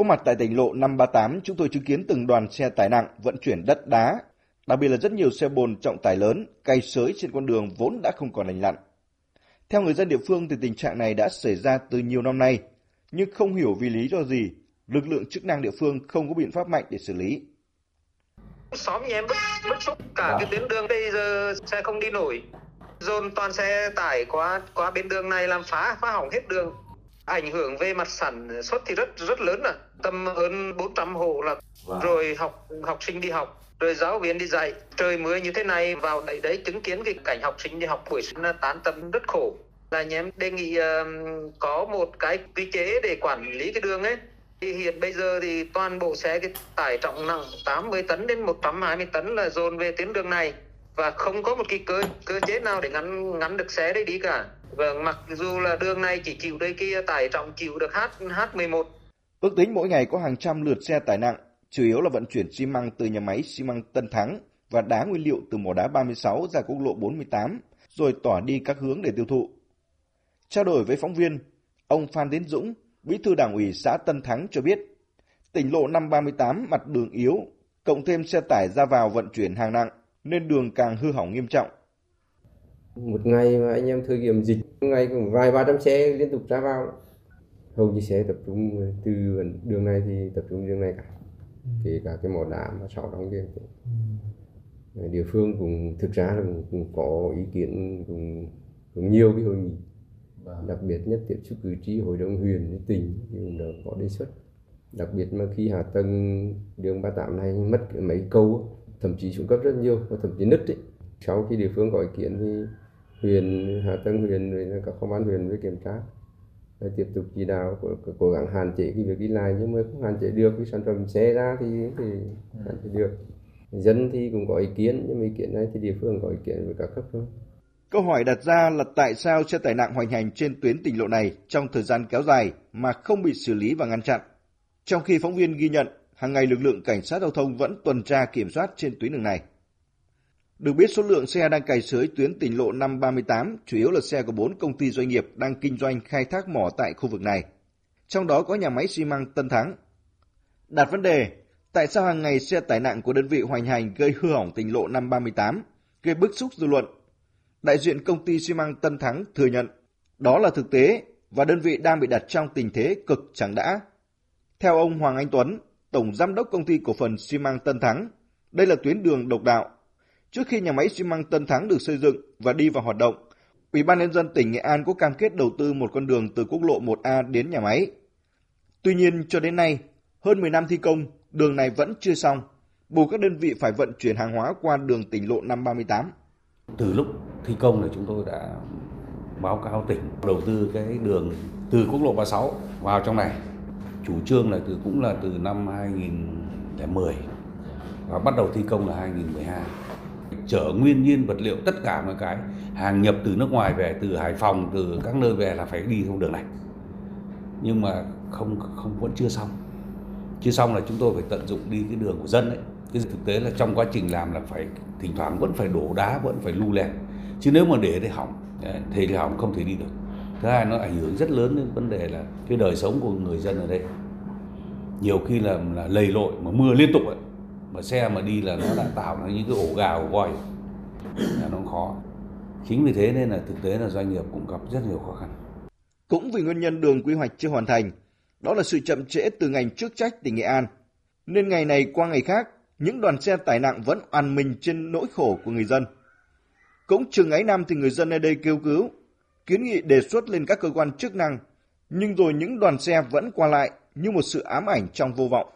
Có mặt tại tỉnh lộ 538, chúng tôi chứng kiến từng đoàn xe tải nặng vận chuyển đất đá, đặc biệt là rất nhiều xe bồn trọng tải lớn, cày sới trên con đường vốn đã không còn lành lặn. Theo người dân địa phương thì tình trạng này đã xảy ra từ nhiều năm nay, nhưng không hiểu vì lý do gì, lực lượng chức năng địa phương không có biện pháp mạnh để xử lý. Xóm nhà em bức, bức xúc cả cái tuyến đường bây giờ xe không đi nổi. Dồn toàn xe tải qua qua bên đường này làm phá phá hỏng hết đường. Ảnh hưởng về mặt sản xuất thì rất rất lớn à. Tầm hơn 400 hộ là wow. rồi học học sinh đi học rồi giáo viên đi dạy trời mưa như thế này vào đấy đấy chứng kiến cái cảnh học sinh đi học buổi sáng là tán tâm rất khổ là nhà em đề nghị uh, có một cái quy chế để quản lý cái đường ấy thì hiện bây giờ thì toàn bộ xe cái tải trọng nặng 80 tấn đến 120 tấn là dồn về tuyến đường này và không có một cái cơ cơ chế nào để ngắn ngắn được xe đấy đi cả vâng mặc dù là đường này chỉ chịu đây kia tải trọng chịu được H H11. Ước tính mỗi ngày có hàng trăm lượt xe tải nặng, chủ yếu là vận chuyển xi măng từ nhà máy xi măng Tân Thắng và đá nguyên liệu từ mỏ đá 36 ra quốc lộ 48, rồi tỏa đi các hướng để tiêu thụ. Trao đổi với phóng viên, ông Phan Tiến Dũng, Bí thư Đảng ủy xã Tân Thắng cho biết, tỉnh lộ 538 mặt đường yếu, cộng thêm xe tải ra vào vận chuyển hàng nặng nên đường càng hư hỏng nghiêm trọng. Một ngày mà anh em thời điểm dịch, ngày cũng vài ba trăm xe liên tục ra vào. Hầu như xe tập trung từ đường này thì tập trung đường này cả. Kể cả cái mỏ đá mà sáu trong kia. Ừ. Địa phương cũng thực ra là cũng, cũng có ý kiến cũng, cũng nhiều cái hội nghị Vâng. đặc biệt nhất tiếp xúc cử tri hội đồng huyện với tỉnh thì cũng đã có đề xuất đặc biệt mà khi hạ tầng đường 38 này mất mấy câu thậm chí xuống cấp rất nhiều và thậm chí nứt ấy. Sau khi địa phương có ý kiến thì huyện hạ tầng huyện rồi các công an huyện với kiểm tra rồi tiếp tục chỉ đạo cố gắng hạn chế cái việc đi lại nhưng mà không hạn chế được cái sản phẩm xe ra thì thì hạn chế được dân thì cũng có ý kiến nhưng mà ý kiến này thì địa phương có ý kiến với các cấp thôi Câu hỏi đặt ra là tại sao xe tải nặng hoành hành trên tuyến tỉnh lộ này trong thời gian kéo dài mà không bị xử lý và ngăn chặn. Trong khi phóng viên ghi nhận, hàng ngày lực lượng cảnh sát giao thông vẫn tuần tra kiểm soát trên tuyến đường này. Được biết số lượng xe đang cày sới tuyến tỉnh lộ 538 chủ yếu là xe của 4 công ty doanh nghiệp đang kinh doanh khai thác mỏ tại khu vực này. Trong đó có nhà máy xi măng Tân Thắng. Đặt vấn đề, tại sao hàng ngày xe tải nặng của đơn vị hoành hành gây hư hỏng tỉnh lộ 538, gây bức xúc dư luận đại diện công ty xi măng Tân Thắng thừa nhận đó là thực tế và đơn vị đang bị đặt trong tình thế cực chẳng đã. Theo ông Hoàng Anh Tuấn, Tổng Giám đốc Công ty Cổ phần xi măng Tân Thắng, đây là tuyến đường độc đạo. Trước khi nhà máy xi măng Tân Thắng được xây dựng và đi vào hoạt động, Ủy ban nhân dân tỉnh Nghệ An có cam kết đầu tư một con đường từ quốc lộ 1A đến nhà máy. Tuy nhiên cho đến nay, hơn 10 năm thi công, đường này vẫn chưa xong, buộc các đơn vị phải vận chuyển hàng hóa qua đường tỉnh lộ 538. Từ lúc thi công thì chúng tôi đã báo cáo tỉnh đầu tư cái đường từ quốc lộ 36 vào trong này. Chủ trương là từ cũng là từ năm 2010 và bắt đầu thi công là 2012. Chở nguyên nhiên vật liệu tất cả mọi cái hàng nhập từ nước ngoài về từ Hải Phòng từ các nơi về là phải đi theo đường này. Nhưng mà không không vẫn chưa xong. Chưa xong là chúng tôi phải tận dụng đi cái đường của dân ấy. Cái thực tế là trong quá trình làm là phải thỉnh thoảng vẫn phải đổ đá vẫn phải lu lẹt chứ nếu mà để để hỏng. Thì hỏng không thể đi được. Thứ hai nó ảnh hưởng rất lớn đến vấn đề là cái đời sống của người dân ở đây. Nhiều khi là, là lầy lội mà mưa liên tục ấy mà xe mà đi là nó đã tạo ra những cái ổ gà ổ voi là nó khó chính vì thế nên là thực tế là doanh nghiệp cũng gặp rất nhiều khó khăn cũng vì nguyên nhân đường quy hoạch chưa hoàn thành đó là sự chậm trễ từ ngành chức trách tỉnh Nghệ An nên ngày này qua ngày khác những đoàn xe tải nặng vẫn oàn mình trên nỗi khổ của người dân. Cũng chừng ấy năm thì người dân ở đây kêu cứu, kiến nghị đề xuất lên các cơ quan chức năng, nhưng rồi những đoàn xe vẫn qua lại như một sự ám ảnh trong vô vọng.